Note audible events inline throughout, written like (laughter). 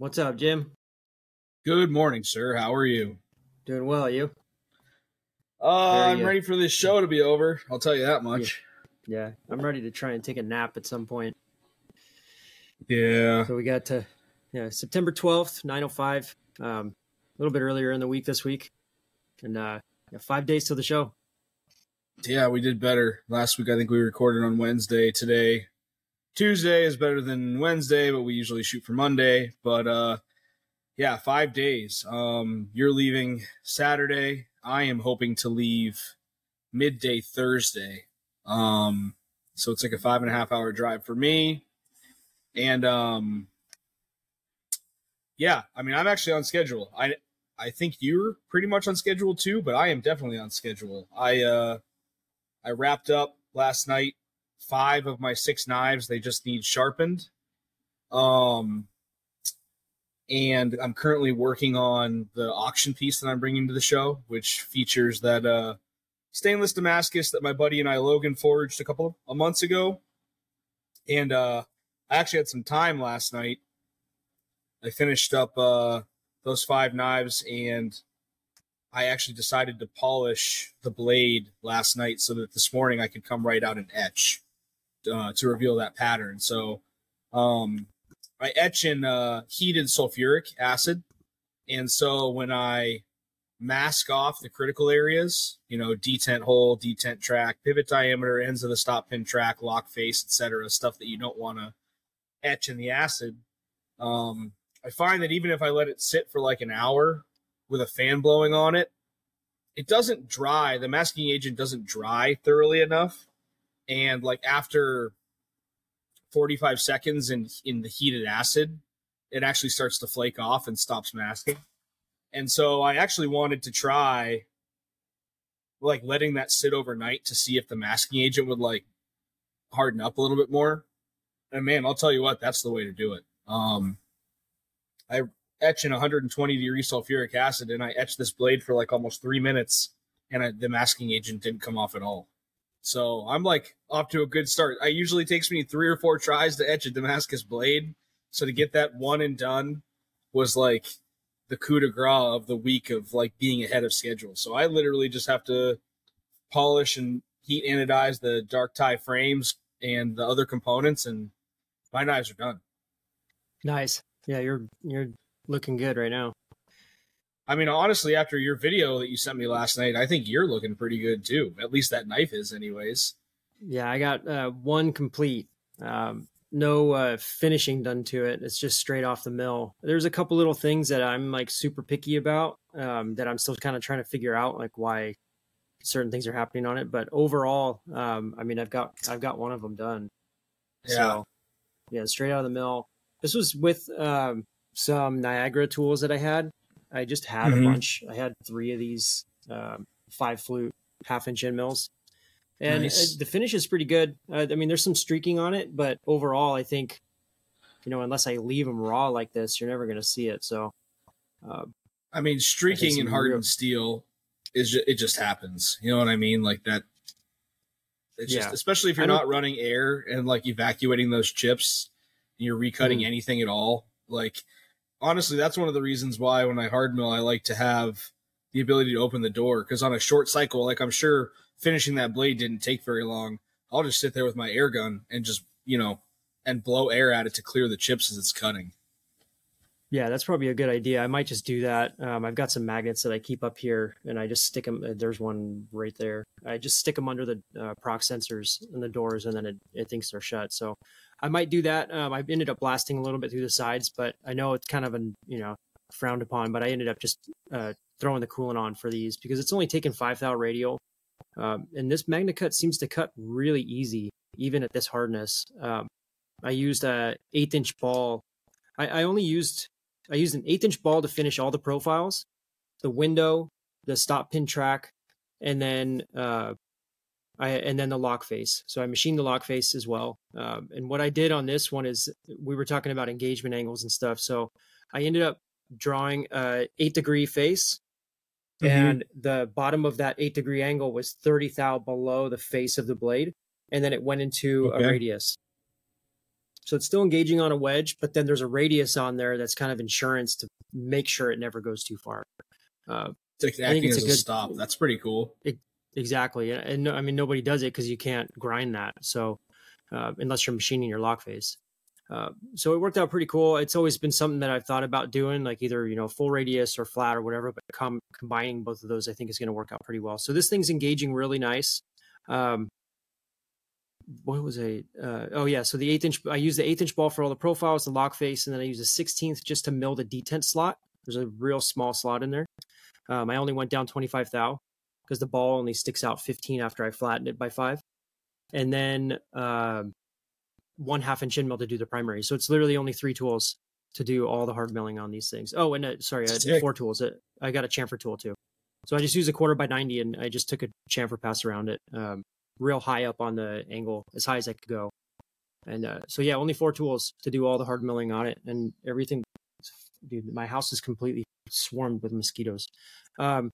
What's up, Jim? Good morning, sir. How are you? Doing well, you? Uh, Very, I'm uh, ready for this show to be over. I'll tell you that much. Yeah, I'm ready to try and take a nap at some point. Yeah. So we got to yeah September 12th, 9:05. Um, a little bit earlier in the week this week, and uh, yeah, five days till the show. Yeah, we did better. Last week I think we recorded on Wednesday. Today Tuesday is better than Wednesday, but we usually shoot for Monday. But uh yeah, 5 days. Um you're leaving Saturday. I am hoping to leave midday Thursday. Um so it's like a five and a half hour drive for me. And um yeah, I mean I'm actually on schedule. I I think you're pretty much on schedule too, but I am definitely on schedule. I uh I wrapped up last night five of my six knives. They just need sharpened. Um, and I'm currently working on the auction piece that I'm bringing to the show, which features that uh, stainless Damascus that my buddy and I Logan forged a couple of months ago. And uh, I actually had some time last night. I finished up uh, those five knives and I actually decided to polish the blade last night so that this morning I could come right out and etch uh, to reveal that pattern. So um, I etch in uh, heated sulfuric acid. And so when I mask off the critical areas, you know, detent hole, detent track, pivot diameter, ends of the stop pin track, lock face, etc., stuff that you don't want to etch in the acid. Um, I find that even if I let it sit for like an hour with a fan blowing on it, it doesn't dry. The masking agent doesn't dry thoroughly enough. And like after 45 seconds in in the heated acid, it actually starts to flake off and stops masking. And so I actually wanted to try like letting that sit overnight to see if the masking agent would like harden up a little bit more. And man, I'll tell you what, that's the way to do it. Um I etch in 120 degree sulfuric acid and I etched this blade for like almost three minutes and I, the masking agent didn't come off at all. So I'm like off to a good start. I usually takes me three or four tries to etch a Damascus blade. So to get that one and done was like the coup de grace of the week of like being ahead of schedule. So I literally just have to polish and heat anodize the dark tie frames and the other components and my knives are done. Nice. Yeah, you're you're looking good right now. I mean, honestly, after your video that you sent me last night, I think you're looking pretty good too. At least that knife is, anyways. Yeah, I got uh, one complete. Um, no uh, finishing done to it. It's just straight off the mill. There's a couple little things that I'm like super picky about um, that I'm still kind of trying to figure out, like why certain things are happening on it. But overall, um, I mean, I've got I've got one of them done. Yeah. So, yeah, straight out of the mill. This was with um, some Niagara tools that I had. I just had Mhm. a bunch. I had three of these um, five flute half inch end mills, and Nice. uh, the finish is pretty good. Uh, I mean, there's some streaking on it, but overall, I think you know, unless I leave them raw like this, you're never going to see it. So, uh, I mean, streaking in hardened real- steel is just, it just happens. You know what I mean? Like that. It's just Yeah. especially if you're don't- running air and like evacuating those chips, and you're recutting Mm. anything at all. Like honestly, that's one of the reasons why when I hard mill, I like to have the ability to open the door because on a short cycle, like I'm sure finishing that blade didn't take very long. I'll just sit there with my air gun and just you know and blow air at it to clear the chips as it's cutting. Yeah, that's probably a good idea. I might just do that. Um, I've got some magnets that I keep up here, and I just stick them. There's one right there. I just stick them under the uh, prox sensors in the doors, and then it, it thinks they're shut. So I might do that. Um, I ended up blasting a little bit through the sides, but I know it's kind of an you know frowned upon. But I ended up just uh, throwing the coolant on for these because it's only taken five thou radial, um, and this MagnaCut seems to cut really easy even at this hardness. Um, I used a eighth inch ball. I, I only used I used an eighth inch ball to finish all the profiles, the window, the stop pin track, and then uh, I and then the lock face. So I machined the lock face as well. Um, and what I did on this one is we were talking about engagement angles and stuff. So I ended up drawing a eight degree face, Mhm. and the bottom of that eight degree angle was thirty thou below the face of the blade, and then it went into Okay. a radius. So it's still engaging on a wedge, but then there's a radius on there that's kind of insurance to make sure it never goes too far. Uh, it's acting as a, good, stop. That's pretty cool. It, exactly, and, and I mean nobody does it because you can't grind that. So uh, unless you're machining your lock face. Uh, so it worked out pretty cool. It's always been something that I've thought about doing, like either you know full radius or flat or whatever. But com- combining both of those, I think, is going to work out pretty well. So this thing's engaging really nice. Um, what was I? uh, oh yeah so the eighth inch i use the eighth inch ball for all the profiles the lock face and then i use a 16th just to mill the detent slot there's a real small slot in there um, i only went down 25 thou because the ball only sticks out 15 after i flatten it by five and then um, one half inch end mill to do the primary so it's literally only three tools to do all the hard milling on these things oh and uh, sorry i four tools i got a chamfer tool too so i just used a quarter by 90 and i just took a chamfer pass around it um, real high up on the angle, as high as I could go. And uh, so yeah, only four tools to do all the hard milling on it, and everything. Dude, my house is completely swarmed with mosquitoes. Um,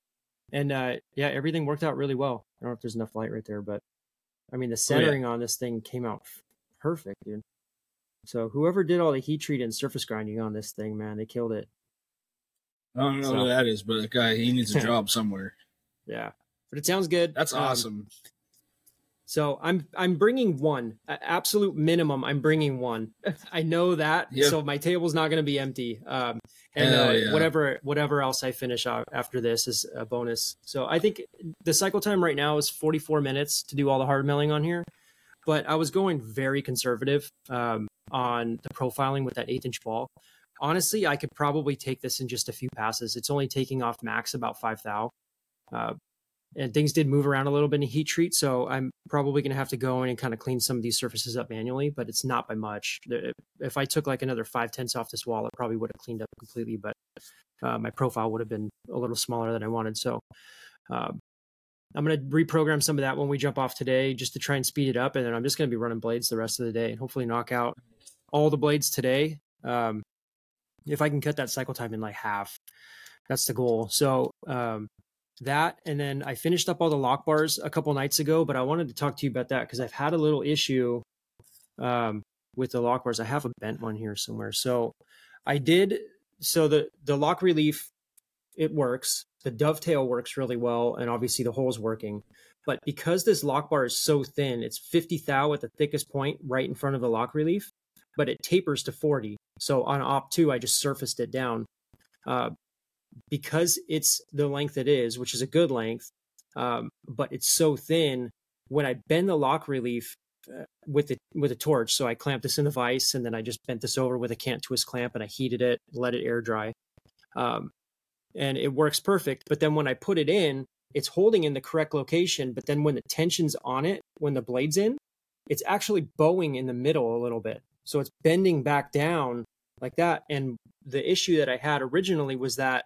and uh, yeah, everything worked out really well. I don't know if there's enough light right there, but I mean the centering oh, yeah. on this thing came out perfect, dude. So whoever did all the heat treat and surface grinding on this thing, man, they killed it. I don't know so. who that is, but the guy he needs a (laughs) job somewhere. Yeah, but it sounds good. That's um, awesome. So I'm I'm bringing one absolute minimum. I'm bringing one. (laughs) I know that. Yep. So my table's not going to be empty. Um, and uh, yeah. whatever whatever else I finish after this is a bonus. So I think the cycle time right now is 44 minutes to do all the hard milling on here. But I was going very conservative um, on the profiling with that eighth inch ball. Honestly, I could probably take this in just a few passes. It's only taking off max about five thou. Uh, and things did move around a little bit in heat treat. So I'm probably going to have to go in and kind of clean some of these surfaces up manually, but it's not by much. If I took like another five tenths off this wall, it probably would have cleaned up completely, but uh, my profile would have been a little smaller than I wanted. So um, I'm going to reprogram some of that when we jump off today just to try and speed it up. And then I'm just going to be running blades the rest of the day and hopefully knock out all the blades today. Um, if I can cut that cycle time in like half, that's the goal. So, um, that and then I finished up all the lock bars a couple nights ago, but I wanted to talk to you about that because I've had a little issue um, with the lock bars. I have a bent one here somewhere. So I did so the the lock relief it works. The dovetail works really well, and obviously the hole's working. But because this lock bar is so thin, it's 50 thou at the thickest point right in front of the lock relief, but it tapers to 40. So on op two, I just surfaced it down. Uh, because it's the length it is, which is a good length, um, but it's so thin. When I bend the lock relief uh, with the with a torch, so I clamped this in the vise, and then I just bent this over with a cant twist clamp, and I heated it, let it air dry, um, and it works perfect. But then when I put it in, it's holding in the correct location. But then when the tension's on it, when the blade's in, it's actually bowing in the middle a little bit, so it's bending back down like that. And the issue that I had originally was that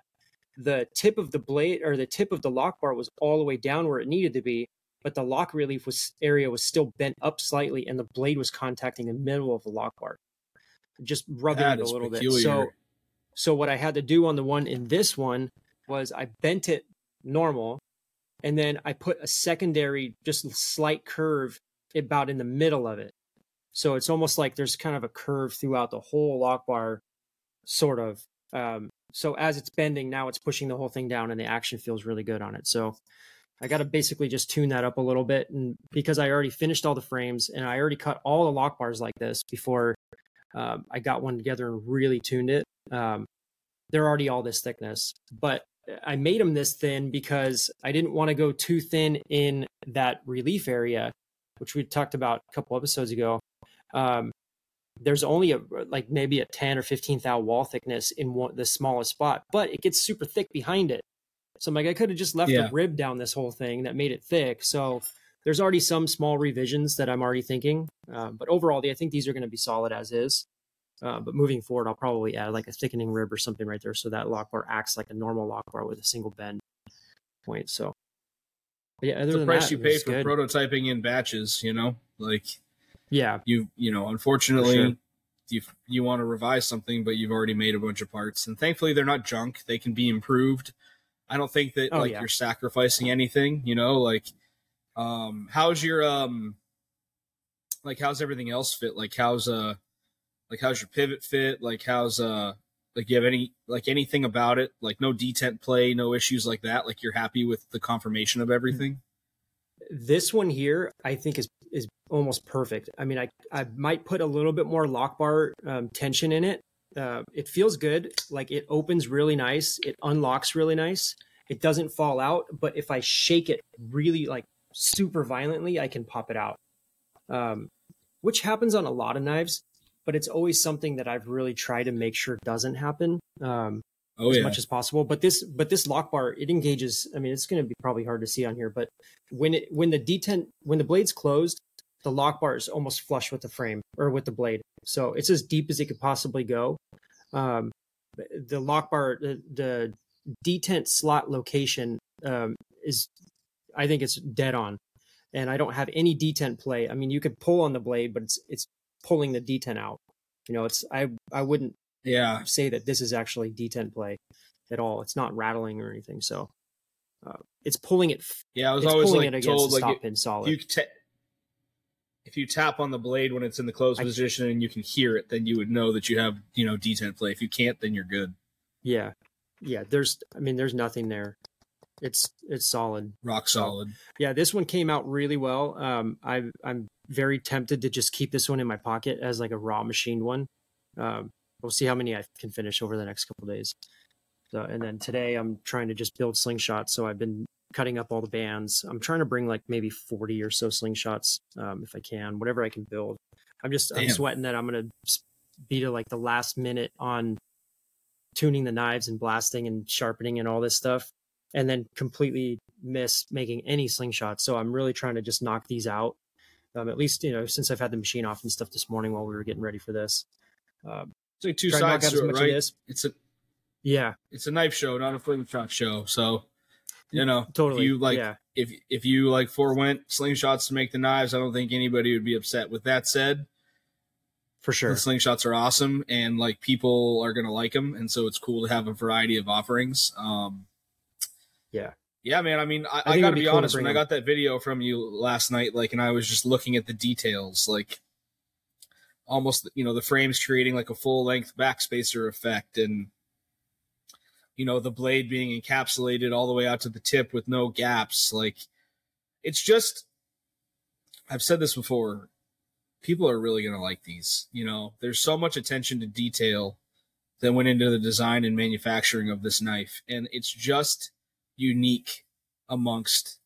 the tip of the blade or the tip of the lock bar was all the way down where it needed to be, but the lock relief was area was still bent up slightly, and the blade was contacting the middle of the lock bar, just rubbing that it a little peculiar. bit. So, so what I had to do on the one in this one was I bent it normal, and then I put a secondary, just slight curve about in the middle of it. So it's almost like there's kind of a curve throughout the whole lock bar, sort of. Um, so as it's bending, now it's pushing the whole thing down and the action feels really good on it. So I got to basically just tune that up a little bit. And because I already finished all the frames and I already cut all the lock bars like this before um, I got one together and really tuned it, um, they're already all this thickness. But I made them this thin because I didn't want to go too thin in that relief area, which we talked about a couple episodes ago. Um, there's only a like maybe a 10 or 15 thou wall thickness in one, the smallest spot, but it gets super thick behind it. So I'm like, I could have just left yeah. a rib down this whole thing that made it thick. So there's already some small revisions that I'm already thinking. Uh, but overall, I think these are going to be solid as is. Uh, but moving forward, I'll probably add like a thickening rib or something right there so that lock bar acts like a normal lock bar with a single bend point. So, but yeah, other the price that, you pay for good. prototyping in batches, you know, like yeah you you know unfortunately sure. you you want to revise something but you've already made a bunch of parts and thankfully they're not junk they can be improved i don't think that oh, like yeah. you're sacrificing anything you know like um how's your um like how's everything else fit like how's uh Like how's your pivot fit? Like how's uh like you have any like anything about it? Like no detent play, no issues like that. Like you're happy with the confirmation of everything. This one here, I think is is almost perfect. I mean, I I might put a little bit more lock bar um, tension in it. Uh, it feels good. Like it opens really nice. It unlocks really nice. It doesn't fall out, but if I shake it really like super violently, I can pop it out. Um, which happens on a lot of knives, but it's always something that I've really tried to make sure doesn't happen. Um, Oh as yeah. much as possible. But this but this lock bar it engages. I mean, it's going to be probably hard to see on here, but when it when the detent when the blade's closed, the lock bar is almost flush with the frame or with the blade, so it's as deep as it could possibly go. Um, the lock bar the, the detent slot location um, is, I think it's dead on, and I don't have any detent play. I mean, you could pull on the blade, but it's it's pulling the detent out. You know, it's I I wouldn't yeah. say that this is actually detent play at all. It's not rattling or anything. So uh, it's pulling it. Yeah. I was It's always pulling like it against told the like stop if pin solid. you ta- if you tap on the blade when it's in the closed I- position and you can hear it, then you would know that you have you know detent play. If you can't, then you're good. yeah, yeah. There's, I mean, there's nothing there. It's it's solid. Rock solid. Yeah, this one came out really well. Um, I I'm very tempted to just keep this one in my pocket as like a raw machined one. Um, we'll see how many I can finish over the next couple days. So, and then today I'm trying to just build slingshots. So I've been cutting up all the bands. I'm trying to bring like maybe 40 or so slingshots um, if I can, whatever I can build. I'm just I'm sweating that I'm gonna be to like the last minute on tuning the knives and blasting and sharpening and all this stuff, and then completely miss making any slingshots. So I'm really trying to just knock these out. Um, at least you know since I've had the machine off and stuff this morning while we were getting ready for this. Um, It's like two try to knock sides to as it, much right? of this. It's a Yeah, it's a knife show, not a fling shot show. So you know, totally. If you like yeah, if if you like forewent slingshots to make the knives, I don't think anybody would be upset. With that said, for sure. the slingshots are awesome and like people are gonna like them, and so it's cool to have a variety of offerings. Um, Yeah. yeah, man. I mean, I, I I, gotta be be, cool honest. bring When I got that video from you last night, like, and I was just looking at the details, like almost you know the frames creating like a full length backspacer effect and you know the blade being encapsulated all the way out to the tip with no gaps. Like it's just i've said this before people are really going to like these you know? There's so much attention to detail that went into the design and manufacturing of this knife and it's just unique amongst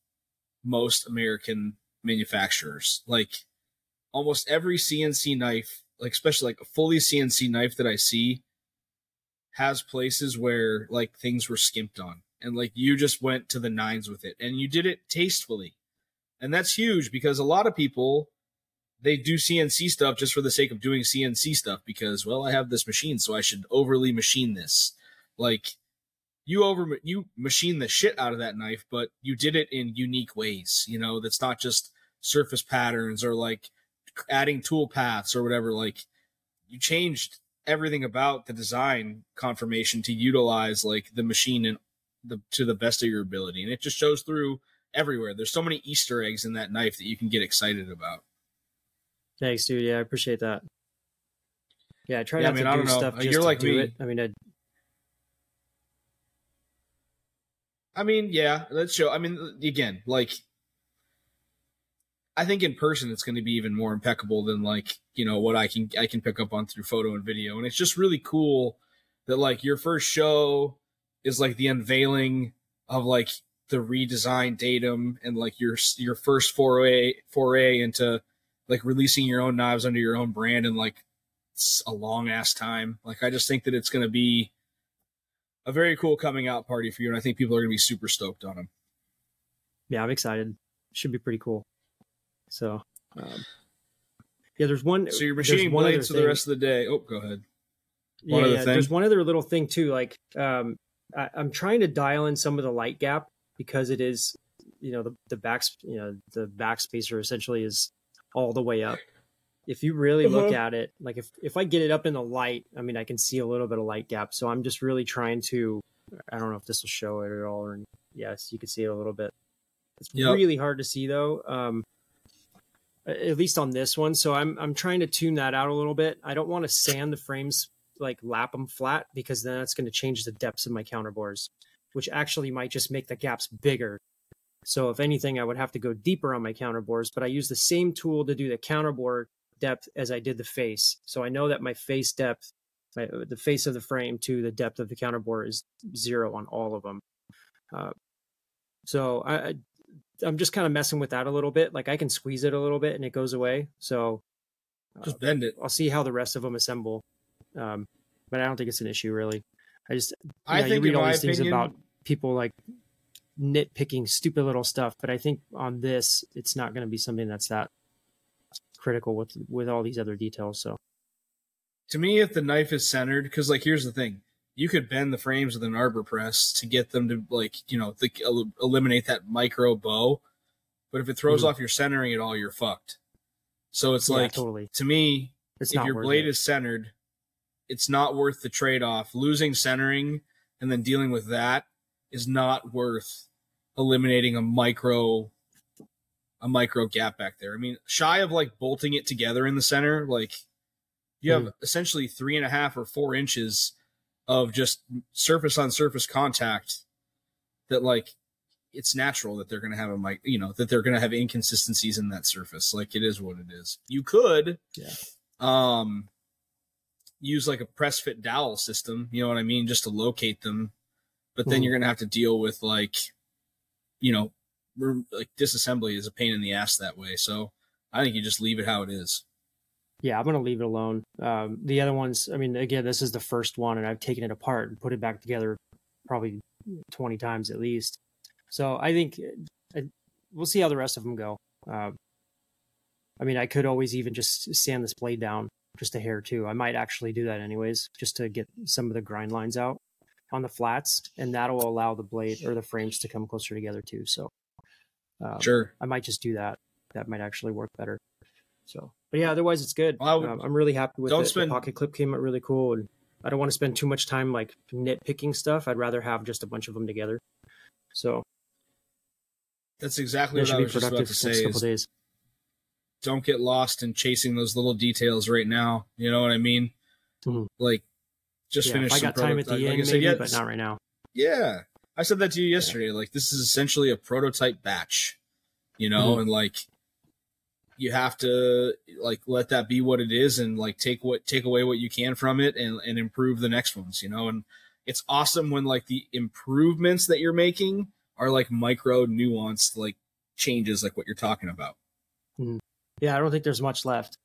most american manufacturers. Like almost every CNC knife, like especially like a fully CNC knife that I see, has places where like things were skimped on, and like you just went to the nines with it, and you did it tastefully, and that's huge because a lot of people they do CNC stuff just for the sake of doing CNC stuff because well I have this machine so I should overly machine this, like. You over you machine the shit out of that knife, but you did it in unique ways. You know that's not just surface patterns or like adding tool paths or whatever like you changed everything about the design confirmation to utilize like the machine and the to the best of your ability and it just shows through everywhere there's so many easter eggs in that knife that you can get excited about Thanks, dude. Yeah, I appreciate that. Yeah, I try Yeah, not I mean, to I do stuff just You're to like do me. it. I mean, I, i mean yeah let's show i mean again like i think in person it's going to be even more impeccable than like you know what i can i can pick up on through photo and video and it's just really cool that like your first show is like the unveiling of like the redesigned datum and like your your first foray foray into like releasing your own knives under your own brand and like a long ass time like i just think that it's going to be a very cool coming out party for you and i think people are going to be super stoked on them yeah, I'm excited. Should be pretty cool. So, um, yeah, there's one. so you're machining blades for the rest of the day oh go ahead yeah, one other yeah. thing? There's one other little thing too. Like, um, I, I'm trying to dial in some of the light gap because it is, you know, the the back, you know, the backspacer essentially is all the way up. If you really look Uh-huh. at it, like if if I get it up in the light, I mean, I can see a little bit of light gap. So I'm just really trying to. I don't know if this will show it at all, or yes, you can see it a little bit. It's Yep. really hard to see though. Um, at least on this one. So I'm I'm trying to tune that out a little bit. I don't want to sand the frames like lap them flat because then that's going to change the depths of my counterbores, which actually might just make the gaps bigger. So if anything, I would have to go deeper on my counterbores, but I use the same tool to do the counterbore depth as I did the face. So I know that my face depth, my, the face of the frame to the depth of the counterbore is zero on all of them. Uh, so I, I'm just kind of messing with that a little bit. Like I can squeeze it a little bit and it goes away. So uh, just bend it. I'll see how the rest of them assemble. Um, but I don't think it's an issue really. I just I know, think you read all these opinion, things about people like nitpicking stupid little stuff, but I think on this it's not going to be something that's that critical with with all these other details. So to me, if the knife is centered, because like here's the thing, you could bend the frames with an arbor press to get them to like you know the, eliminate that micro bow, but if it throws mm-hmm. off your centering at all, you're fucked. So it's yeah, like totally. to me, it's if your blade it. is centered, it's not worth the trade off. Losing centering and then dealing with that is not worth eliminating a micro a micro gap back there. I mean, shy of like bolting it together in the center, like you have mm. essentially three and a half or four inches of just surface on surface contact that like it's natural that they're going to have a mic, you know, that they're going to have inconsistencies in that surface. Like it is what it is. You could, yeah. um, use like a press fit dowel system, you know what I mean, just to locate them. But then mm-hmm. you're going to have to deal with like, you know, like disassembly is a pain in the ass that way. So I think you just leave it how it is. Yeah, I'm going to leave it alone. Um, the other ones, I mean, again, this is the first one, and I've taken it apart and put it back together probably 20 times at least. So I think uh, we'll see how the rest of them go. Uh, I mean, I could always even just sand this blade down just a hair too. I might actually do that anyways, just to get some of the grind lines out on the flats, and that'll allow the blade or the frames to come closer together too. So, um, sure, I might just do that. That might actually work better. So, but yeah, otherwise it's good. Well, um, I'm really happy with it. Spend... The pocket clip came out really cool, and I don't want to spend too much time like nitpicking stuff. I'd rather have just a bunch of them together. So that's exactly what I was just about to say. Couple days. Don't get lost in chasing those little details right now. You know what I mean? Mm-hmm. Like, just yeah, finish. I got time at the like, end, said, maybe, yeah, but not right now. Yeah, I said that to you yesterday. Yeah. Like, this is essentially a prototype batch. You know, mm-hmm. and like you have to like let that be what it is and like take what take away what you can from it and, and improve the next ones you know? And it's awesome when like the improvements that you're making are like micro nuanced like changes like what you're talking about. Mm-hmm. yeah i don't think there's much left.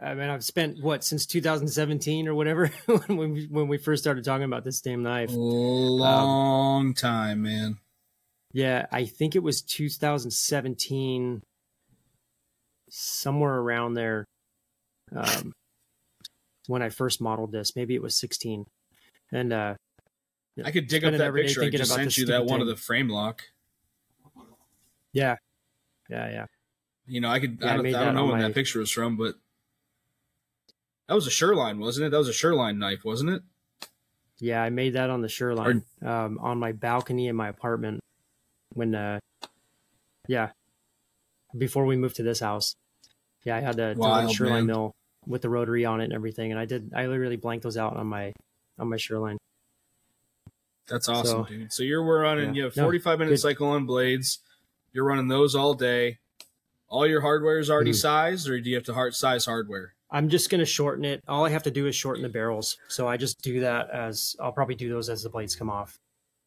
I mean i've spent what since 2017 or whatever (laughs) when we when we first started talking about this damn knife. Long um, time man. Yeah i think it was 2017 somewhere around there um, when I first modeled this. Maybe it was 16. And uh, I could dig up that picture. I just sent you that one of the frame lock. Yeah. Yeah, yeah. You know, I could, yeah, I don't, I I don't know when my... that picture was from, but that was a Sherline, wasn't it? That was a Sherline knife, wasn't it? Yeah, I made that on the Sherline or... um, on my balcony in my apartment when, uh, yeah, before we moved to this house. Yeah, I had the, Wild, the Sherline man. mill with the rotary on it and everything, and I did. I literally blanked those out on my on my Sherline. That's awesome, so, dude. So you're running yeah. you have 45 no, minute good. cycle on blades. You're running those all day. All your hardware is already mm-hmm. sized, or do you have to heart size hardware? I'm just going to shorten it. All I have to do is shorten the barrels. So I just do that as I'll probably do those as the blades come off.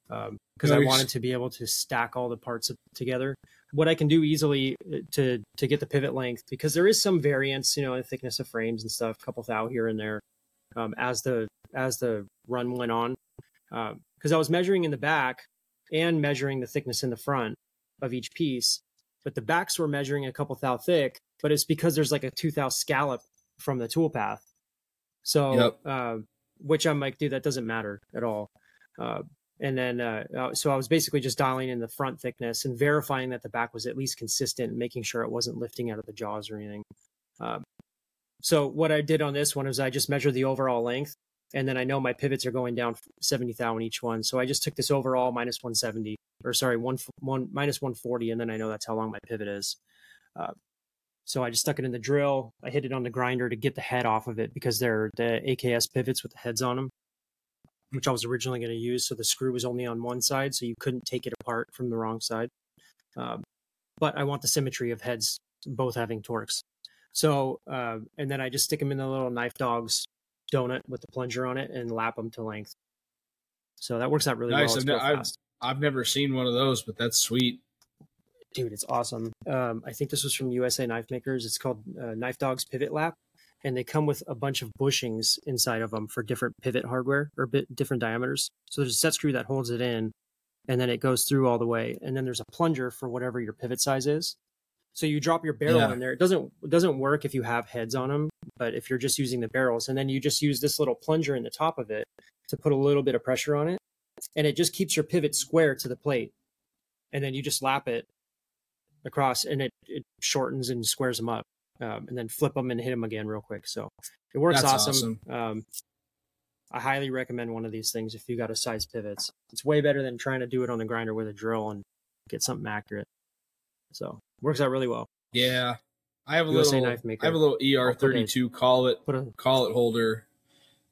Because um, I wanted to be able to stack all the parts together what I can do easily uh, to to get the pivot length because there is some variance, you know, in thickness of frames and stuff, a couple thou here and there, um, as the as the run went on, because uh, I was measuring in the back and measuring the thickness in the front of each piece, but the backs were measuring a couple thou thick, but it's because there's like a two thou scallop from the toolpath, so yep. uh, which I'm like, dude, that doesn't matter at all. Uh, and then uh, uh, so I was basically just dialing in the front thickness and verifying that the back was at least consistent, making sure it wasn't lifting out of the jaws or anything. Um, so what I did on this one is I just measured the overall length, and then I know my pivots are going down seventy thousand each one. So I just took this overall minus one seventy, or sorry, one one minus one forty, and then I know that's how long my pivot is. Uh, So I just stuck it in the drill. I hit it on the grinder to get the head off of it because they're the AKS pivots with the heads on them, which I was originally going to use. So the screw was only on one side, so you couldn't take it apart from the wrong side. Um, but I want the symmetry of heads both having Torx. So, uh, and then I just stick them in the little knife dogs donut with the plunger on it and lap them to length. So that works out really Nice. well. I've, ne- I've. I've never seen one of those, but that's sweet. dude it's awesome um, i think this was from usa knife makers it's called uh, knife dogs pivot lap and they come with a bunch of bushings inside of them for different pivot hardware or bit different diameters. So there's a set screw that holds it in and then it goes through all the way. And then there's a plunger for whatever your pivot size is. So you drop your barrel Yeah. in there. It doesn't it doesn't work if you have heads on them but if you're just using the barrels and then you just use this little plunger in the top of it to put a little bit of pressure on it and it just keeps your pivot square to the plate. And then you just lap it across and it, it shortens and squares them up um, and then flip them and hit them again real quick so it works That's awesome, Um, i highly recommend one of these things if you got a size pivots it's way better than trying to do it on the grinder with a drill and get something accurate so works out really well Yeah. I have a USA little knife maker. I have a little put a- ER32 collet a collet holder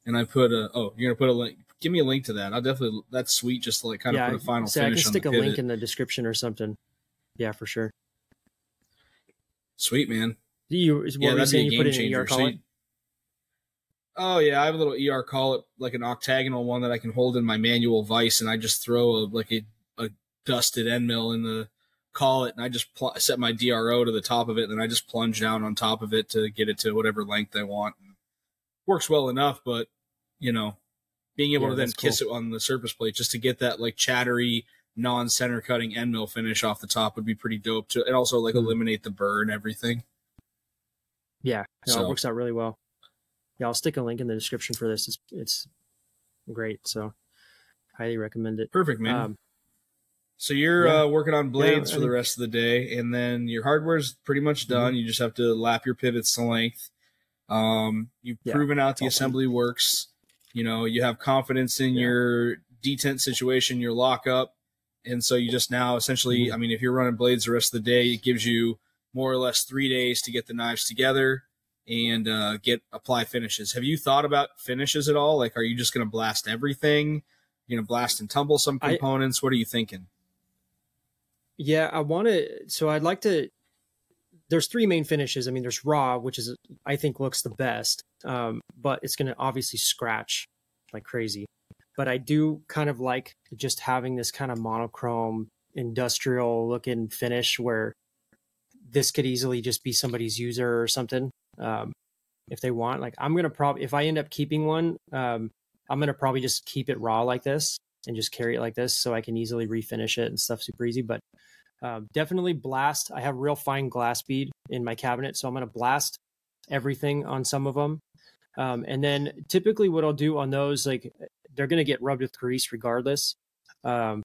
and I put a oh, you're gonna put a link give me a link to that. I'll definitely that's sweet just to like kind yeah of put a final say, i can stick a pivot. link in the description or something yeah for sure Sweet man. You what yeah, were you saying a you put game it in changer. ER collet? Oh yeah, I have a little ER collet like an octagonal one that I can hold in my manual vise, and I just throw a like a, a dusted end mill in the collet, and I just pl- set my DRO to the top of it, and then I just plunge down on top of it to get it to whatever length I want. Works well enough, but you know, being able Yeah, to then kiss it on the surface plate just to get that like chattery non-center cutting end mill finish off the top would be pretty dope to and also like Mhm. eliminate the burr and everything. Yeah, no, So- it works out really well. Yeah, I'll stick a link in the description for this. It's it's great, so highly recommend it. Perfect, man. Um, So you're Yeah. uh, working on blades I for the rest of the day, and then your hardware's pretty Mm-hmm. much done. You just have to lap your pivots to length. Um, you've Yeah, proven out the assembly works. You know, you have confidence in Yeah. your detent situation, your lockup, and so you just now essentially. Mhm. I mean, if you're running blades the rest of the day, it gives you more or less three days to get the knives together and uh, get apply finishes. Have you thought about finishes at all? Like, are you just going to blast everything? You're going to blast and tumble some I- components. what are you thinking? yeah, I want to. So I'd like to. There's three main finishes. I mean, there's raw, which is I think looks the best, um, but it's going to obviously scratch like crazy. But I do kind of like just having this kind of monochrome industrial looking finish where this could easily just be somebody's user or something. Um, if they want, like I'm gonna probably if I end up keeping one, um, I'm gonna probably just keep it raw like this and just carry it like this so I can easily refinish it and stuff super easy. But um, definitely blast. I have real fine glass bead in my cabinet, so I'm gonna blast everything on some of them. Um, and then typically what I'll do on those, like they're gonna get rubbed with grease regardless. Um,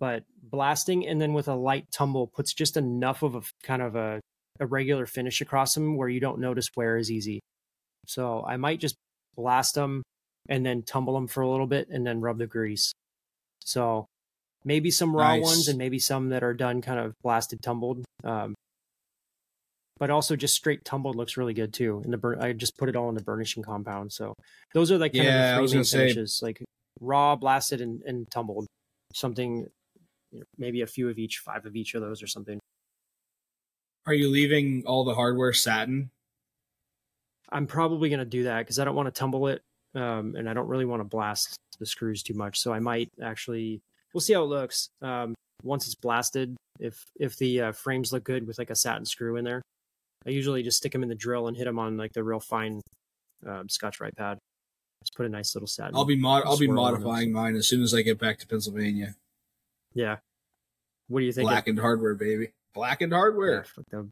but blasting and then with a light tumble puts just enough of a kind of a, a regular finish across them where you don't notice wear is easy. So I might just blast them and then tumble them for a little bit and then rub the grease. So maybe some raw Nice. ones and maybe some that are done kind of blasted tumbled. Um, but also just straight tumbled looks really good too. And the bur- I just put it all in the burnishing compound. So those are like kind Yeah, of the three main say- finishes, like raw, blasted, and, and tumbled. Something, you know, maybe a few of each, five of each of those or something. Are you leaving all the hardware satin? I'm probably going to do that because I don't want to tumble it, um, and I don't really want to blast the screws too much. So I might actually. We'll see how it looks um, once it's blasted. If if the uh, frames look good with like a satin screw in there, I usually just stick them in the drill and hit them on like the real fine um, Scotch-Brite pad. Just put a nice little satin. I'll be mod- I'll be swirl on those. modifying mine as soon as I get back to Pennsylvania. Yeah. What do you think? Blackened hardware, baby. Blackened hardware. Yeah,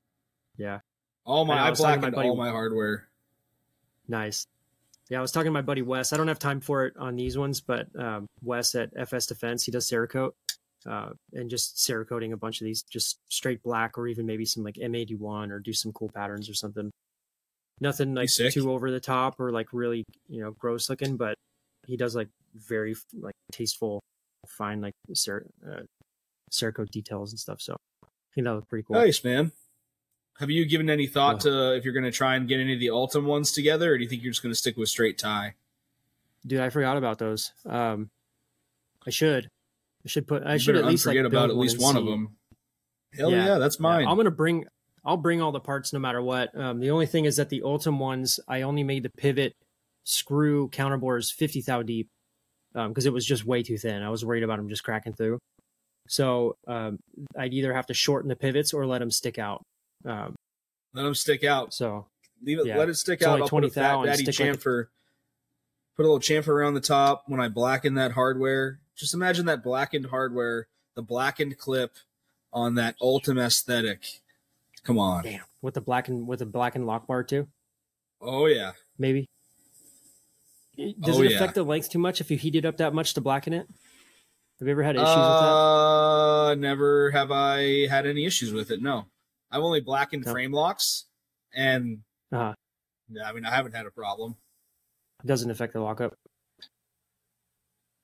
yeah. All my I I, was talking to my blackened buddy- all my hardware. Nice. Yeah, I was talking to my buddy Wes. I don't have time for it on these ones, but um, Wes at FS Defense, he does Cerakote uh, and just Cerakoting a bunch of these, just straight black or even maybe some like M81 or do some cool patterns or something. Nothing like too over the top or like really, you know, gross looking, but he does like very like tasteful, fine like Cer- uh, Cerakote details and stuff. So I think that look pretty cool. Nice, man. have you given any thought to if you're going to try and get any of the Ultem ones together, or do you think you're just going to stick with straight tie? Dude, I forgot about those. Um, I should. I should put. I You should at least like, forget about at least and one of them. Hell Yeah. yeah, that's Yeah, mine. I'm gonna bring. I'll bring all the parts no matter what. Um, the only thing is that the Ultem ones, I only made the pivot screw counterbores 50 thou deep because it was just way too thin. I was worried about them just cracking through. So um, I'd either have to shorten the pivots or let them stick out. Um, Let them stick out. so Leave it. Yeah. Let it stick It's out. I'll put a fat daddy stick like Put a little chamfer around the top when I blacken that hardware. Just imagine that blackened hardware, the blackened clip on that Ultem aesthetic. Come on. damn, with the black and with the black and lock bar too, Oh yeah. maybe. Does Oh, it yeah. affect the length too much if you heat it up that much to blacken it? Have you ever had issues with that? Uh, never have I had any issues with it. No, I've only blackened No. frame locks, and Uh-huh. yeah, I mean I haven't had a problem. It doesn't affect the lockup.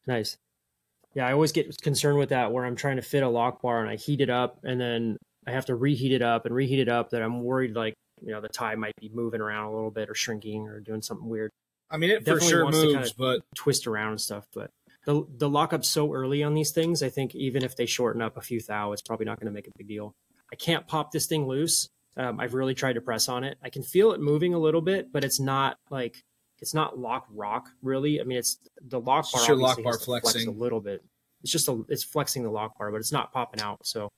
Nice. Yeah, I always get concerned with that where I'm trying to fit a lock bar and I heat it up and then I have to reheat it up and reheat it up that I'm worried like, you know, the tie might be moving around a little bit or shrinking or doing something weird. I mean, it for sure moves, kinda- but Twist around and stuff, but the the lockup's so early on these things, I think even if they shorten up a few thou, it's probably not going to make a big deal. I can't pop this thing loose. Um, I've really tried to press on it. I can feel it moving a little bit, but it's not like it's not lock rock really. I mean, it's the lock bar. your lock bar to flex flexing. a little bit. It's just a it's flexing the lock bar, but it's not popping out. So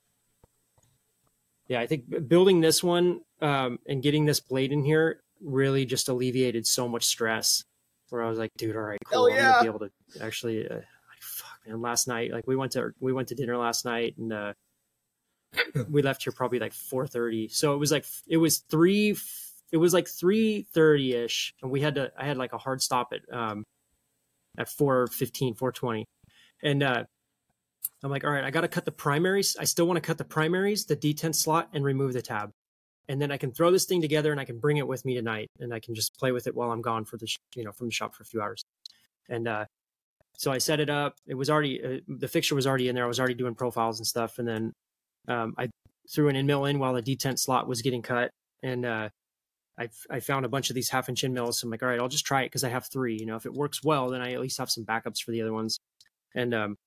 yeah, I think building this one um, and getting this blade in here really just alleviated so much stress. Where I was like, dude, all right, cool. Hell I'm gonna be able to actually. Uh, like, fuck, man. Last night, like we went to we went to dinner last night, and uh, (laughs) we left here probably like four thirty. So it was like it was three. It was like three thirty ish, and we had to. I had like a hard stop at um at 415 420 and uh i'm like all right i gotta cut the primaries i still want to cut the primaries the detent slot and remove the tab and then i can throw this thing together and i can bring it with me tonight and i can just play with it while i'm gone for the sh- you know from the shop for a few hours and uh so i set it up it was already uh, the fixture was already in there i was already doing profiles and stuff and then um i threw an end mill in while the detent slot was getting cut and uh I, I found a bunch of these half inch end mills. So I'm like, all right, I'll just try it because I have three. You know, if it works well, then I at least have some backups for the other ones. And um,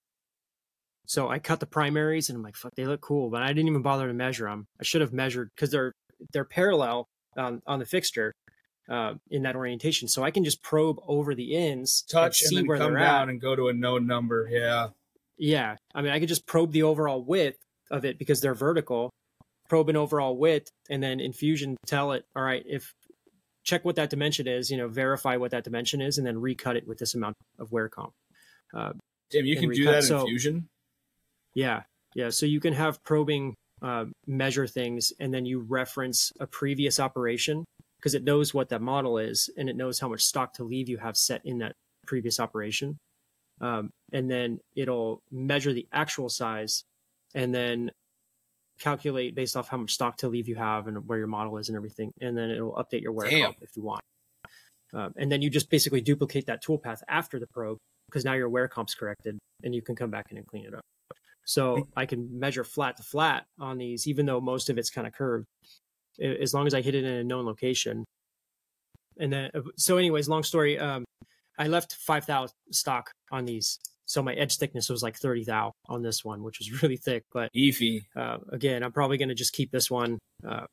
so I cut the primaries, and I'm like, fuck, they look cool, but I didn't even bother to measure them. I should have measured because they're they're parallel on on the fixture uh, in that orientation, so I can just probe over the ends, touch and and see then where come they're down at. and go to a known number. Yeah. Yeah, I mean, I could just probe the overall width of it because they're vertical. Probe an overall width, and then in Fusion tell it, all right, if check what that dimension is, you know, verify what that dimension is, and then recut it with this amount of wear comp. Uh, Damn, you And can do that in so- Fusion. yeah, yeah. So you can have probing uh, measure things, and then you reference a previous operation because it knows what that model is, and it knows how much stock to leave you have set in that previous operation. Um, and then it'll measure the actual size, and then calculate based off how much stock to leave you have and where your model is and everything, and then it'll update your wear comp if you want. Um, and then you just basically duplicate that toolpath after the probe because now your wear comp's corrected, and you can come back in and clean it up. So I can measure flat to flat on these, even though most of it's kind of curved, as long as I hit it in a known location. And then, uh, so anyways, long story. Um, I left five thou stock on these, so my edge thickness was like thirty thou on this one, which was (laughs) really thick. But Eefy. uh, again, I'm probably going to just keep this one. Uh,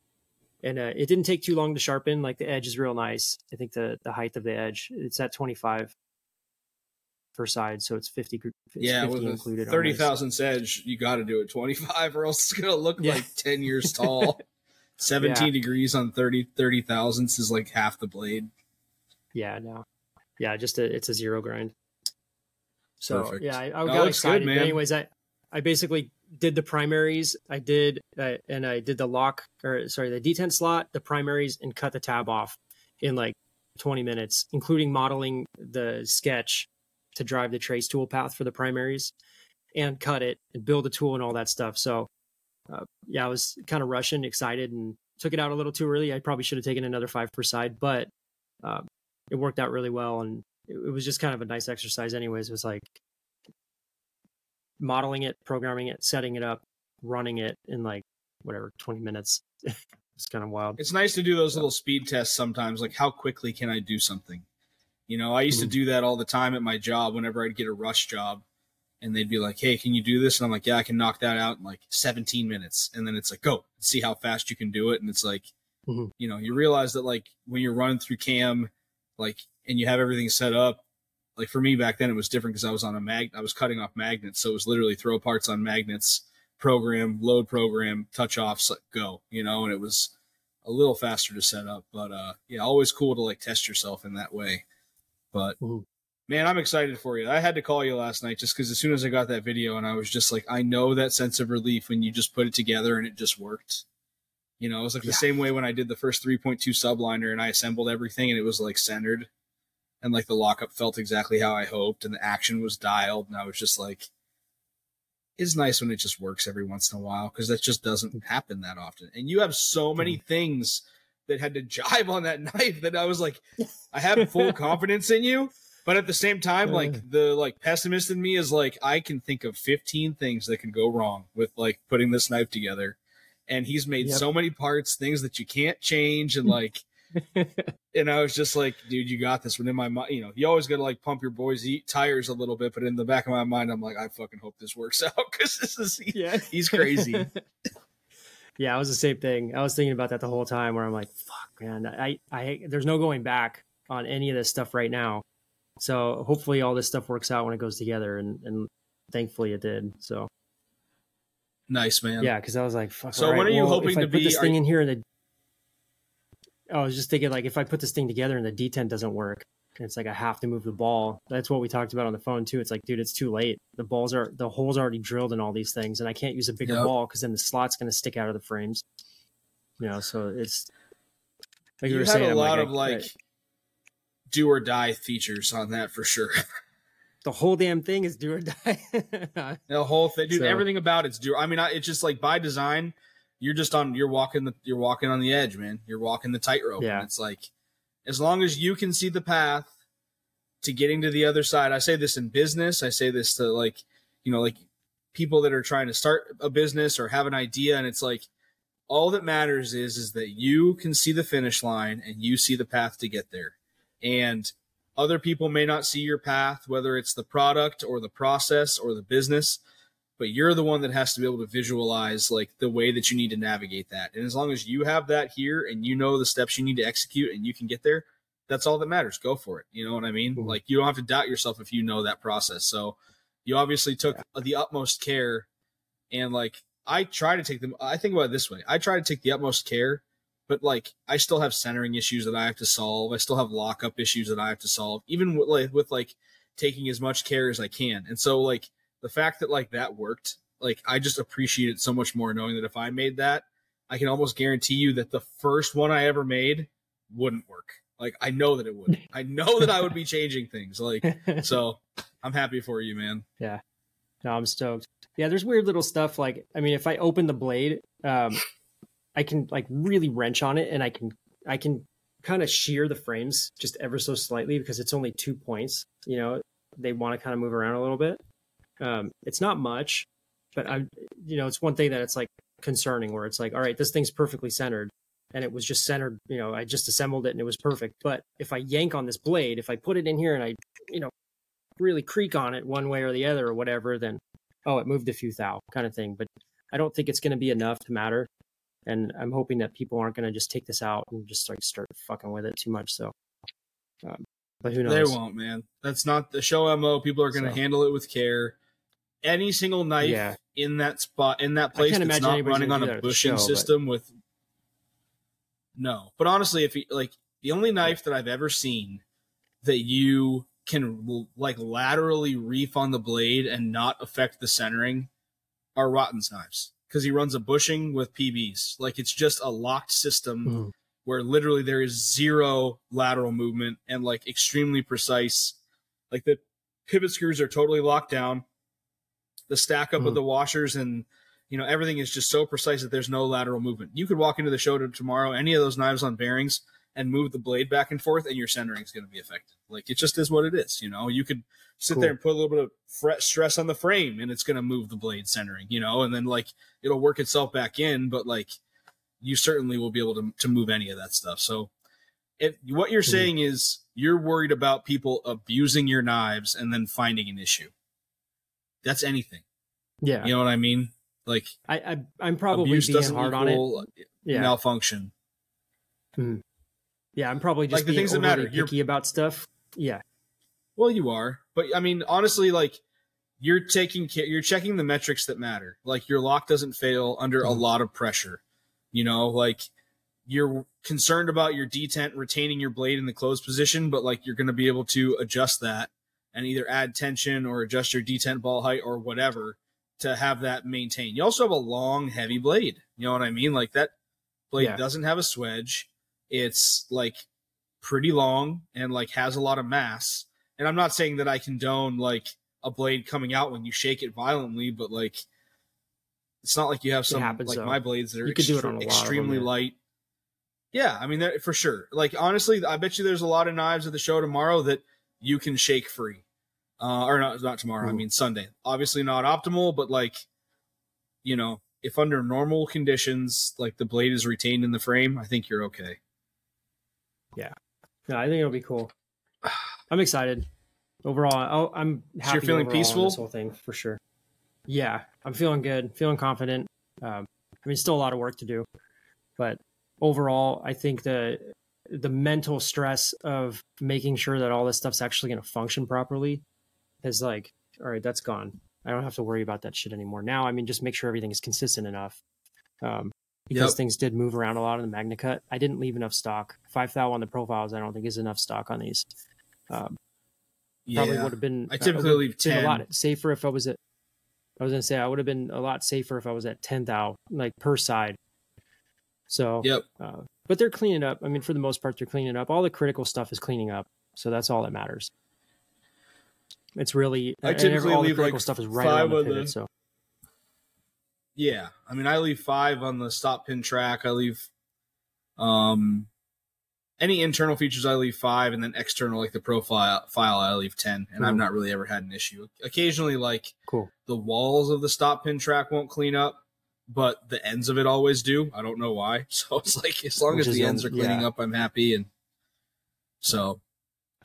and uh, it didn't take too long to sharpen. Like the edge is real nice. I think the the height of the edge it's at 25 per side, so it's 50. It's Yeah, 50 with included. thirty thousand edge, you got to do it twenty five, or else it's gonna look Yeah. like ten years (laughs) tall. Seventeen degrees on 30 30 thousandths is like half the blade. Yeah, no. Yeah, just a, it's a zero grind. So Perfect. yeah, I, I got good, excited. Man. anyways, I I basically did the primaries. I did uh, and I did the lock or sorry the detent slot, the primaries, and cut the tab off in like 20 minutes, including modeling the sketch to drive the trace tool path for the primaries, and cut it and build a tool and all that stuff. So uh, yeah, I was kind of rushing, excited, and took it out a little too early. I probably should have taken another five per side, but uh, it worked out really well, and it, it was just kind of a nice exercise. Anyways, it was like modeling it, programming it, setting it up, running it in like whatever twenty minutes. (laughs) it's kind of wild. It's nice to do those little speed tests sometimes, like how quickly can I do something? You know, I used mm-hmm. to do that all the time at my job whenever I'd get a rush job and they'd be like, Hey, can you do this? And I'm like, Yeah, I can knock that out in like 17 minutes. And then it's like, Go see how fast you can do it. And it's like, mm-hmm. you know, you realize that like when you're running through cam, like, and you have everything set up, like for me back then, it was different because I was on a mag, I was cutting off magnets. So it was literally throw parts on magnets program, load program, touch offs, go, you know, and it was a little faster to set up. But uh, yeah, always cool to like test yourself in that way. But mm-hmm. man, I'm excited for you. I had to call you last night just because as soon as I got that video and I was just like, I know that sense of relief when you just put it together and it just worked. You know, it was like yeah. the same way when I did the first 3.2 subliner and I assembled everything and it was like centered and like the lockup felt exactly how I hoped and the action was dialed and I was just like, it's nice when it just works every once in a while because that just doesn't happen that often. And you have so many things that had to jive on that (laughs) knife that I was like, (laughs) I have full confidence in you. But at the same time, like the like pessimist in me is like, I can think of 15 things that can go wrong with like putting this knife together. And he's made yep. so many parts, things that you can't change, and (laughs) like and I was just like, dude, you got this. But in my mind, you know, you always got to like pump your boys' eat tires a little bit. But in the back of my mind, I'm like, I fucking hope this works out because this is he, yeah, he's crazy. Yeah, it was the same thing. I was thinking about that the whole time. Where I'm like, fuck, man, I, I, there's no going back on any of this stuff right now. So hopefully all this stuff works out when it goes together, and and thankfully it did. So nice, man. Yeah, because I was like, fuck. So right, when are you well, hoping to put be? This thing in here in the I was just thinking like if I put this thing together and the detent doesn't work, and it's like I have to move the ball. That's what we talked about on the phone too. It's like, dude, it's too late. The balls are the holes already drilled in all these things, and I can't use a bigger yep. ball because then the slot's going to stick out of the frames. You know, so it's like you, you were saying, a I'm lot like, of like right. do or die features on that for sure. (laughs) the whole damn thing is do or die. (laughs) the whole thing, dude. So, everything about it's do. I mean, I, it's just like by design you're just on you're walking the you're walking on the edge, man. You're walking the tightrope. Yeah. And it's like as long as you can see the path to getting to the other side. I say this in business. I say this to like, you know, like people that are trying to start a business or have an idea and it's like all that matters is is that you can see the finish line and you see the path to get there. And other people may not see your path, whether it's the product or the process or the business but you're the one that has to be able to visualize like the way that you need to navigate that. And as long as you have that here and you know the steps you need to execute and you can get there, that's all that matters. Go for it. You know what I mean? Mm-hmm. Like you don't have to doubt yourself if you know that process. So you obviously took yeah. the utmost care and like I try to take them I think about it this way. I try to take the utmost care, but like I still have centering issues that I have to solve. I still have lockup issues that I have to solve, even with like, with like taking as much care as I can. And so like the fact that like that worked, like I just appreciate it so much more knowing that if I made that, I can almost guarantee you that the first one I ever made wouldn't work. Like I know that it would. (laughs) I know that I would be changing things. Like (laughs) so I'm happy for you, man. Yeah. No, I'm stoked. Yeah, there's weird little stuff like I mean, if I open the blade, um I can like really wrench on it and I can I can kind of shear the frames just ever so slightly because it's only two points. You know, they want to kind of move around a little bit. Um, it's not much, but I, you know, it's one thing that it's like concerning where it's like, all right, this thing's perfectly centered and it was just centered, you know, I just assembled it and it was perfect. But if I yank on this blade, if I put it in here and I, you know, really creak on it one way or the other or whatever, then, oh, it moved a few thou kind of thing. But I don't think it's going to be enough to matter. And I'm hoping that people aren't going to just take this out and just like start fucking with it too much. So, um, but who knows? They won't, man. That's not the show mo. People are going to so. handle it with care any single knife yeah. in that spot in that place that's not running on a bushing show, system but... with no but honestly if you like the only knife that i've ever seen that you can like laterally reef on the blade and not affect the centering are rotten's knives because he runs a bushing with pbs like it's just a locked system mm. where literally there is zero lateral movement and like extremely precise like the pivot screws are totally locked down the stack up mm. of the washers and you know everything is just so precise that there's no lateral movement. You could walk into the show tomorrow, any of those knives on bearings, and move the blade back and forth, and your centering is going to be affected. Like it just is what it is. You know, you could sit cool. there and put a little bit of fret stress on the frame, and it's going to move the blade centering. You know, and then like it'll work itself back in, but like you certainly will be able to to move any of that stuff. So, if what you're saying is you're worried about people abusing your knives and then finding an issue. That's anything. Yeah, You know what I mean? Like I, I I'm probably abuse being doesn't hard on it. Yeah, malfunction. yeah, I'm probably just Like the being things that matter. You're- picky about stuff. Yeah, Well, you are, but I mean, honestly, like you're taking care, you're checking the metrics that matter. Like your lock doesn't fail under a Mhm. lot of pressure. You know, like you're concerned about your detent retaining your blade in the closed position, but like you're going to be able to adjust that and either add tension or adjust your detent ball height or whatever to have that maintained. You also have a long, heavy blade. You know what I mean? Like that blade Yeah. doesn't have a swedge. It's like pretty long and like has a lot of mass. And I'm not saying that I condone like a blade coming out when you shake it violently, but like it's not like you have some happens, like though. my blades that are You could do it extre- a them, extremely light. Yeah, I mean that for sure. Like honestly, I bet you there's a lot of knives at the show tomorrow that you can shake free. Uh, or not not tomorrow, I mean Sunday. Obviously not optimal, but like you know, if under normal conditions, like the blade is retained in the frame, I think you're okay. Yeah, no, I think it'll be cool. (sighs) I'm excited. Overall, I- I'm happy. you're feeling peaceful? This whole thing for sure. Yeah, I'm feeling good. Feeling confident. Um, I mean, still a lot of work to do, but overall, I think the the mental stress of making sure that all this stuff's actually going to function properly is like, all right, that's gone. I don't have to worry about that shit anymore. Now, I mean, just make sure everything is consistent enough. Um, because Yep. things did move around a lot in the MagnaCut. I didn't leave enough stock. Five thou on the profiles, I don't think is enough stock on these. Um, probably would have been. I typically would leave 10. a lot safer if I was at. I was gonna say I would have been a lot safer if I was at ten thou like per side. So, Yep. uh, but they're cleaning up. I mean, for the most part, they're cleaning up. All the critical stuff is cleaning up, so that's all that matters. It's really I typically all the leave, like, stuff is right five the of the- So Yeah, I mean, I leave five on the stop pin track. I leave, um, any internal features I leave five, and then external like the profile file I leave ten. And I've Mhm. not really ever had an issue. Occasionally, like cool. the walls of the stop pin track won't clean up, but the ends of it always do. I don't know why. (laughs) So it's like as long Which as the the ends are cleaning yeah. up, I'm happy. And so,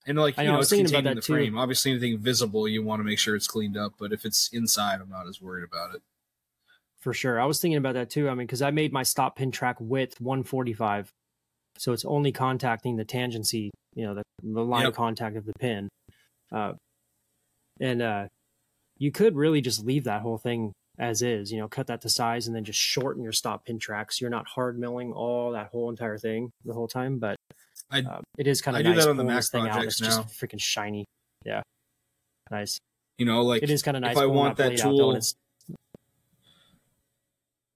and like you know, I know, was it's thinking about contained in that the too. frame. Obviously, anything visible, you want to make sure it's cleaned up. But if it's inside, I'm not as worried about it. For sure. I was thinking about that too. I mean, because I made my stop pin track width 145. So it's only contacting the tangency, you know, the, the line Yep. of contact of the pin. Uh, and uh, you could really just leave that whole thing as is, you know, cut that to size and then just shorten your stop pin tracks. So you're not hard milling all that whole entire thing the whole time. But I- uh, it is kind of nice. I of do that on the Mac thing out. It's just now. freaking shiny. Yeah. Nice. You know, like It is kind of nice. if I want that tool,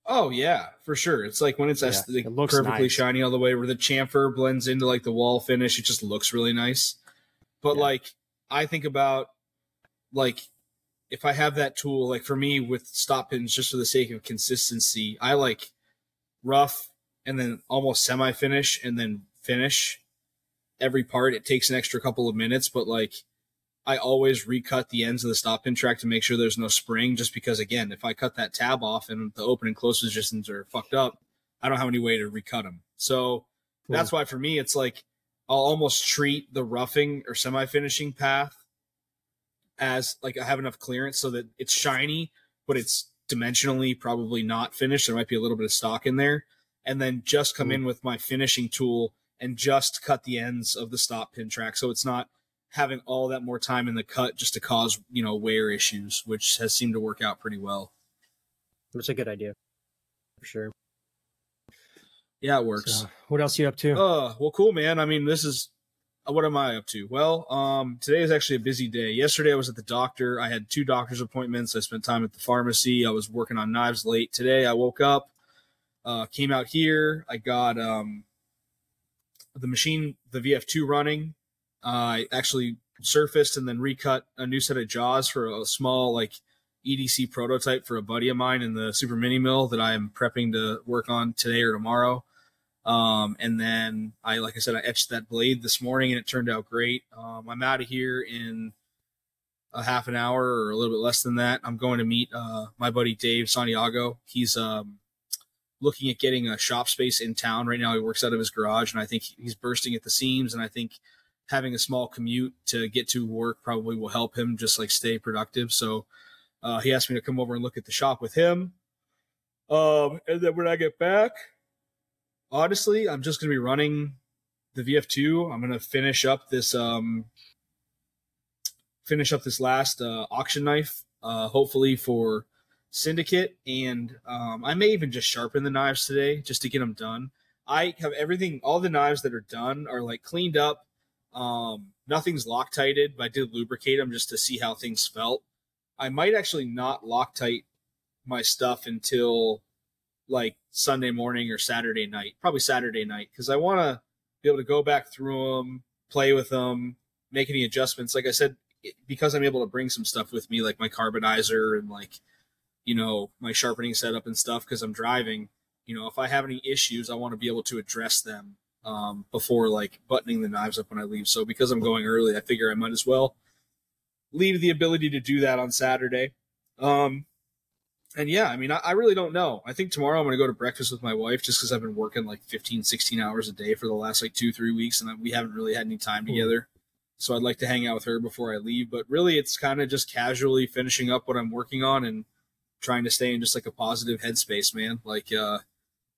Oh yeah, for sure. It's like when it's Yeah, aesthetic- it looks perfectly nice. shiny all the way, where the chamfer blends into like the wall finish. It just looks really nice. But Yeah. like, I think about like if I have that tool, like for me with stop pins, just for the sake of consistency, I like rough and then almost semi finish and then finish every part. It takes an extra couple of minutes, but like I always recut the ends of the stop pin track to make sure there's no spring. Just because, again, if I cut that tab off and the open and close positions are fucked up, I don't have any way to recut them. So that's why for me, it's like I'll almost treat the roughing or semi finishing path as like I have enough clearance so that it's shiny, but it's dimensionally probably not finished. There might be a little bit of stock in there. And then just come in with my finishing tool and just cut the ends of the stop pin track. So it's not having all that more time in the cut just to cause, you know, wear issues, which has seemed to work out pretty well. That's a good idea. For sure. Yeah, it works. So, what else you up to? Uh, well, cool, man. I mean, this is uh, what am I up to? Well, um, today is actually a busy day. Yesterday, I was at the doctor. I had two doctor's appointments. I spent time at the pharmacy. I was working on knives late today. I woke up, uh, came out here. I got um, the machine, the VF2 running. Uh, I actually surfaced and then recut a new set of jaws for a small like EDC prototype for a buddy of mine in the super mini mill that I am prepping to work on today or tomorrow. Um, and then I, like I said, I etched that blade this morning and it turned out great. Um, I'm out of here in a half an hour or a little bit less than that. I'm going to meet uh, my buddy Dave Santiago. He's um, looking at getting a shop space in town. Right now, he works out of his garage, and I think he's bursting at the seams. And I think having a small commute to get to work probably will help him just like stay productive. So uh, he asked me to come over and look at the shop with him. Um, and then when I get back, honestly, I'm just going to be running the VF2. I'm going to finish up this um, finish up this last uh, auction knife, uh, hopefully for Syndicate, and um, I may even just sharpen the knives today just to get them done. I have everything, all the knives that are done are like cleaned up. Um, nothing's Loctited, but I did lubricate them just to see how things felt. I might actually not Loctite my stuff until like Sunday morning or Saturday night, probably Saturday night, because I want to be able to go back through them, play with them, make any adjustments. Like I said, because I'm able to bring some stuff with me, like my carbonizer and like, you know, my sharpening setup and stuff, because I'm driving. You know, if I have any issues, I want to be able to address them um, before like buttoning the knives up when I leave. So because I'm going early, I figure I might as well leave the ability to do that on Saturday. Um, and yeah, I mean, I, I, really don't know. I think tomorrow I'm going to go to breakfast with my wife just because I've been working like 15, 16 hours a day for the last like two, three weeks, and we haven't really had any time together. So I'd like to hang out with her before I leave. But really, it's kind of just casually finishing up what I'm working on and trying to stay in just like a positive headspace, man. Like, uh,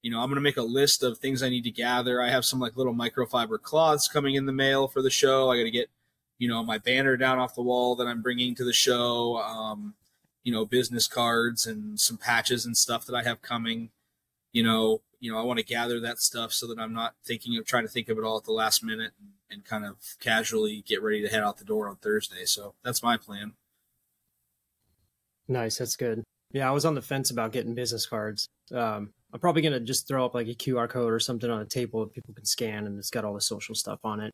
you know, I'm going to make a list of things I need to gather. I have some like little microfiber cloths coming in the mail for the show. I got to get, you know, my banner down off the wall that I'm bringing to the show. Um, you know, business cards and some patches and stuff that I have coming. You know, you know, I want to gather that stuff so that I'm not thinking of trying to think of it all at the last minute and, and kind of casually get ready to head out the door on Thursday. So that's my plan. Nice, that's good. Yeah, I was on the fence about getting business cards. Um, I'm probably gonna just throw up like a QR code or something on a table that people can scan, and it's got all the social stuff on it.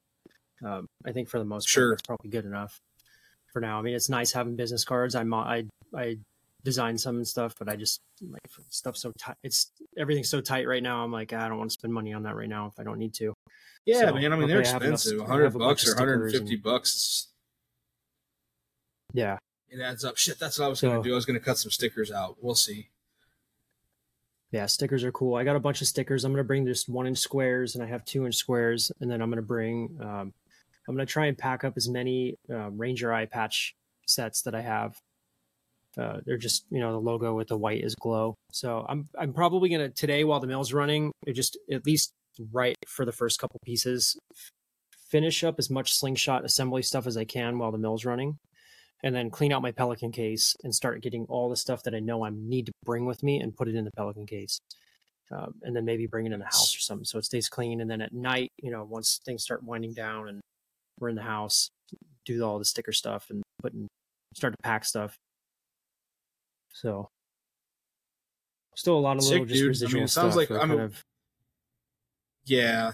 Um, I think for the most sure. part, it's probably good enough for now. I mean, it's nice having business cards. I'm I I design some and stuff, but I just like stuff so tight. It's everything's so tight right now. I'm like, I don't want to spend money on that right now if I don't need to. Yeah, so, man. I mean, they're expensive. hundred bucks or 150 and, bucks. Yeah, it adds up. Shit, that's what I was so, going to do. I was going to cut some stickers out. We'll see. Yeah, stickers are cool. I got a bunch of stickers. I'm going to bring just one inch squares, and I have two inch squares, and then I'm going to bring. Um, I'm going to try and pack up as many uh, Ranger eye patch sets that I have uh, they're just you know the logo with the white is glow. So I'm I'm probably gonna today while the mill's running, just at least right for the first couple pieces, finish up as much slingshot assembly stuff as I can while the mill's running, and then clean out my Pelican case and start getting all the stuff that I know I need to bring with me and put it in the Pelican case. Um, and then maybe bring it in the house or something so it stays clean. And then at night, you know, once things start winding down and we're in the house, do all the sticker stuff and put in, start to pack stuff so still a lot of Sick, little just dude. residual I mean, it sounds like I'm a, of yeah.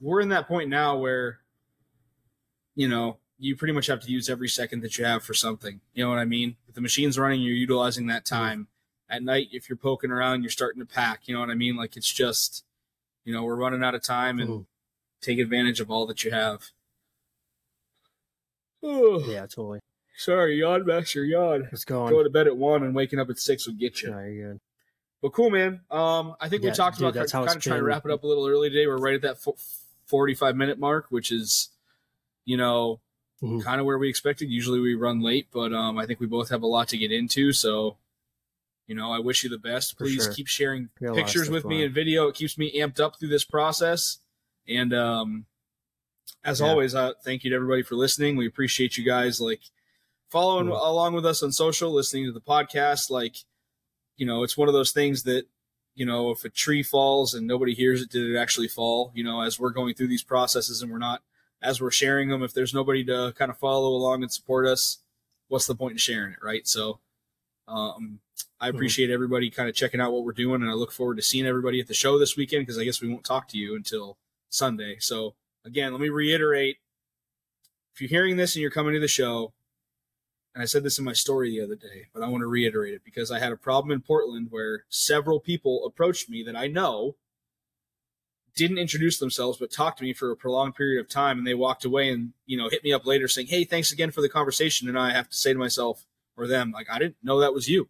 We're in that point now where you know you pretty much have to use every second that you have for something. You know what I mean? If the machine's running, you're utilizing that time. Mm-hmm. At night, if you're poking around, you're starting to pack. You know what I mean? Like it's just, you know, we're running out of time and mm-hmm. take advantage of all that you have. (sighs) yeah, totally. Sorry, yawn master, yawn. It's going. Going to bed at one and waking up at six will get you. No, you're good. But cool, man. Um, I think yeah, we talked dude, about kind, of trying to wrap it up a little early today. We're right at that 45 minute mark, which is, you know, mm-hmm. kind of where we expected. Usually we run late, but um, I think we both have a lot to get into. So, you know, I wish you the best. Please sure. keep sharing pictures with me and video. It keeps me amped up through this process. And um, as yeah. always, uh, thank you to everybody for listening. We appreciate you guys. Like, following mm-hmm. along with us on social, listening to the podcast. Like, you know, it's one of those things that, you know, if a tree falls and nobody hears it, did it actually fall? You know, as we're going through these processes and we're not, as we're sharing them, if there's nobody to kind of follow along and support us, what's the point in sharing it, right? So, um, I mm-hmm. appreciate everybody kind of checking out what we're doing, and I look forward to seeing everybody at the show this weekend because I guess we won't talk to you until Sunday. So, again, let me reiterate: if you're hearing this and you're coming to the show, and I said this in my story the other day, but I want to reiterate it because I had a problem in Portland where several people approached me that I know didn't introduce themselves but talked to me for a prolonged period of time and they walked away and you know hit me up later saying hey thanks again for the conversation and i have to say to myself or them like i didn't know that was you.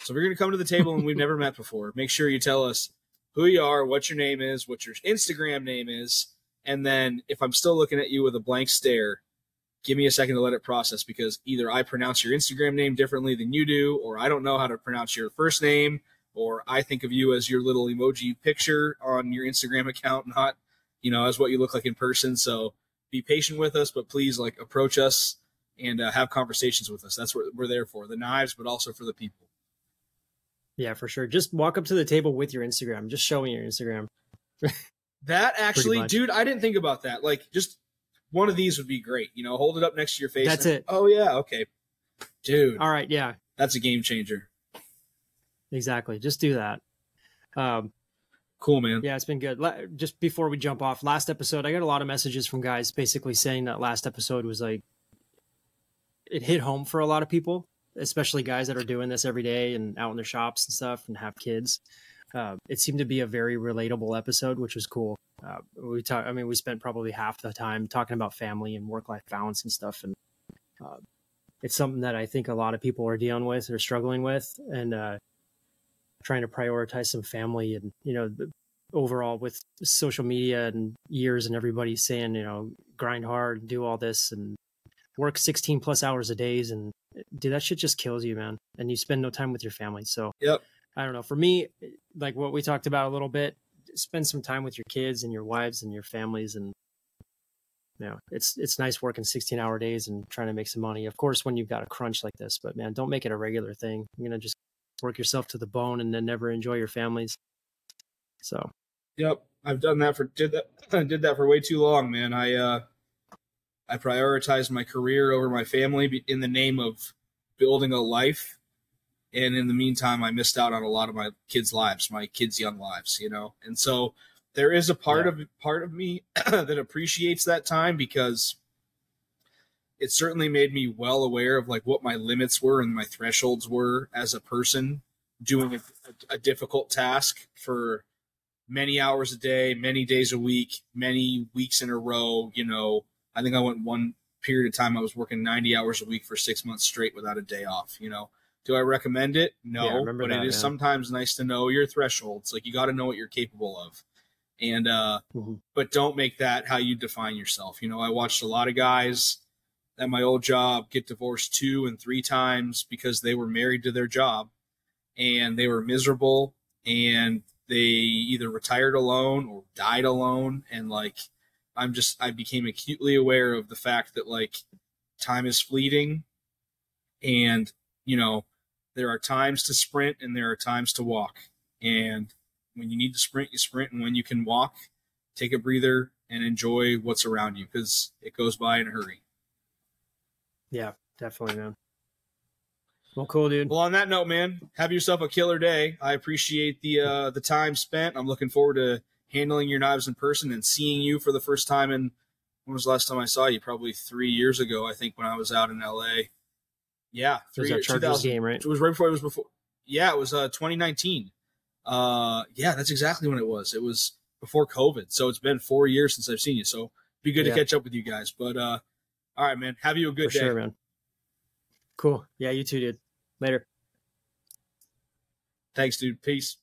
So if you're going to come to the table and we've never met before. Make sure you tell us who you are, what your name is, what your Instagram name is, and then if I'm still looking at you with a blank stare, give me a second to let it process because either I pronounce your Instagram name differently than you do, or I don't know how to pronounce your first name, or I think of you as your little emoji picture on your Instagram account, not, you know, as what you look like in person. So be patient with us, but please like approach us and uh, have conversations with us. That's what we're there for the knives, but also for the people. Yeah, for sure. Just walk up to the table with your Instagram. Just show me your Instagram. (laughs) that actually, dude, I didn't think about that. Like, just one of these would be great. You know, hold it up next to your face. That's and, it. Oh yeah, okay, dude. All right, yeah, that's a game changer. Exactly. Just do that. Um, cool, man. Yeah, it's been good. Just before we jump off, last episode, I got a lot of messages from guys basically saying that last episode was like it hit home for a lot of people especially guys that are doing this every day and out in their shops and stuff and have kids. Uh, it seemed to be a very relatable episode, which was cool. Uh, we talk, I mean, we spent probably half the time talking about family and work life balance and stuff. And uh, it's something that I think a lot of people are dealing with or struggling with and uh, trying to prioritize some family and, you know, overall with social media and years and everybody saying, you know, grind hard, do all this and work 16 plus hours a days and dude, that shit just kills you, man. And you spend no time with your family. So, yep. I don't know. For me, like what we talked about a little bit, spend some time with your kids and your wives and your families. And, you know, it's, it's nice working 16 hour days and trying to make some money. Of course, when you've got a crunch like this, but man, don't make it a regular thing. Going to just work yourself to the bone and then never enjoy your families. So, yep. I've done that for, did that, (laughs) did that for way too long, man. I, uh, I prioritized my career over my family in the name of building a life. And in the meantime, I missed out on a lot of my kids' lives, my kids' young lives, you know? And so there is a part yeah. of part of me (clears throat) that appreciates that time because it certainly made me well aware of like what my limits were and my thresholds were as a person doing a, a difficult task for many hours a day, many days a week, many weeks in a row, you know, I think I went one period of time I was working 90 hours a week for six months straight without a day off. You know, do I recommend it? No, yeah, but that, it is sometimes nice to know your thresholds. Like you got to know what you're capable of. And, uh, mm-hmm. but don't make that how you define yourself. You know, I watched a lot of guys at my old job get divorced two and three times because they were married to their job and they were miserable and they either retired alone or died alone. And like, I'm just I became acutely aware of the fact that like time is fleeting and you know there are times to sprint and there are times to walk. And when you need to sprint you sprint. And when you can walk take a breather and enjoy what's around you because it goes by in a hurry yeah definitely man well cool dude well on that note man have yourself a killer day i appreciate the uh the time spent i'm looking forward to handling your knives in person and seeing you for the first time And when was the last time I saw you? Probably three years ago, I think, when I was out in LA. Yeah, three years. Chargers game, right? It was right before. It was before. Yeah, it was uh, 2019. Uh, yeah, that's exactly when it was. It was before COVID, so it's been four years since I've seen you. So be good yeah. to catch up with you guys. But uh, all right, man. Have you a good For day, sure, man. Cool. Yeah, you too, dude. Later. Thanks, dude. Peace.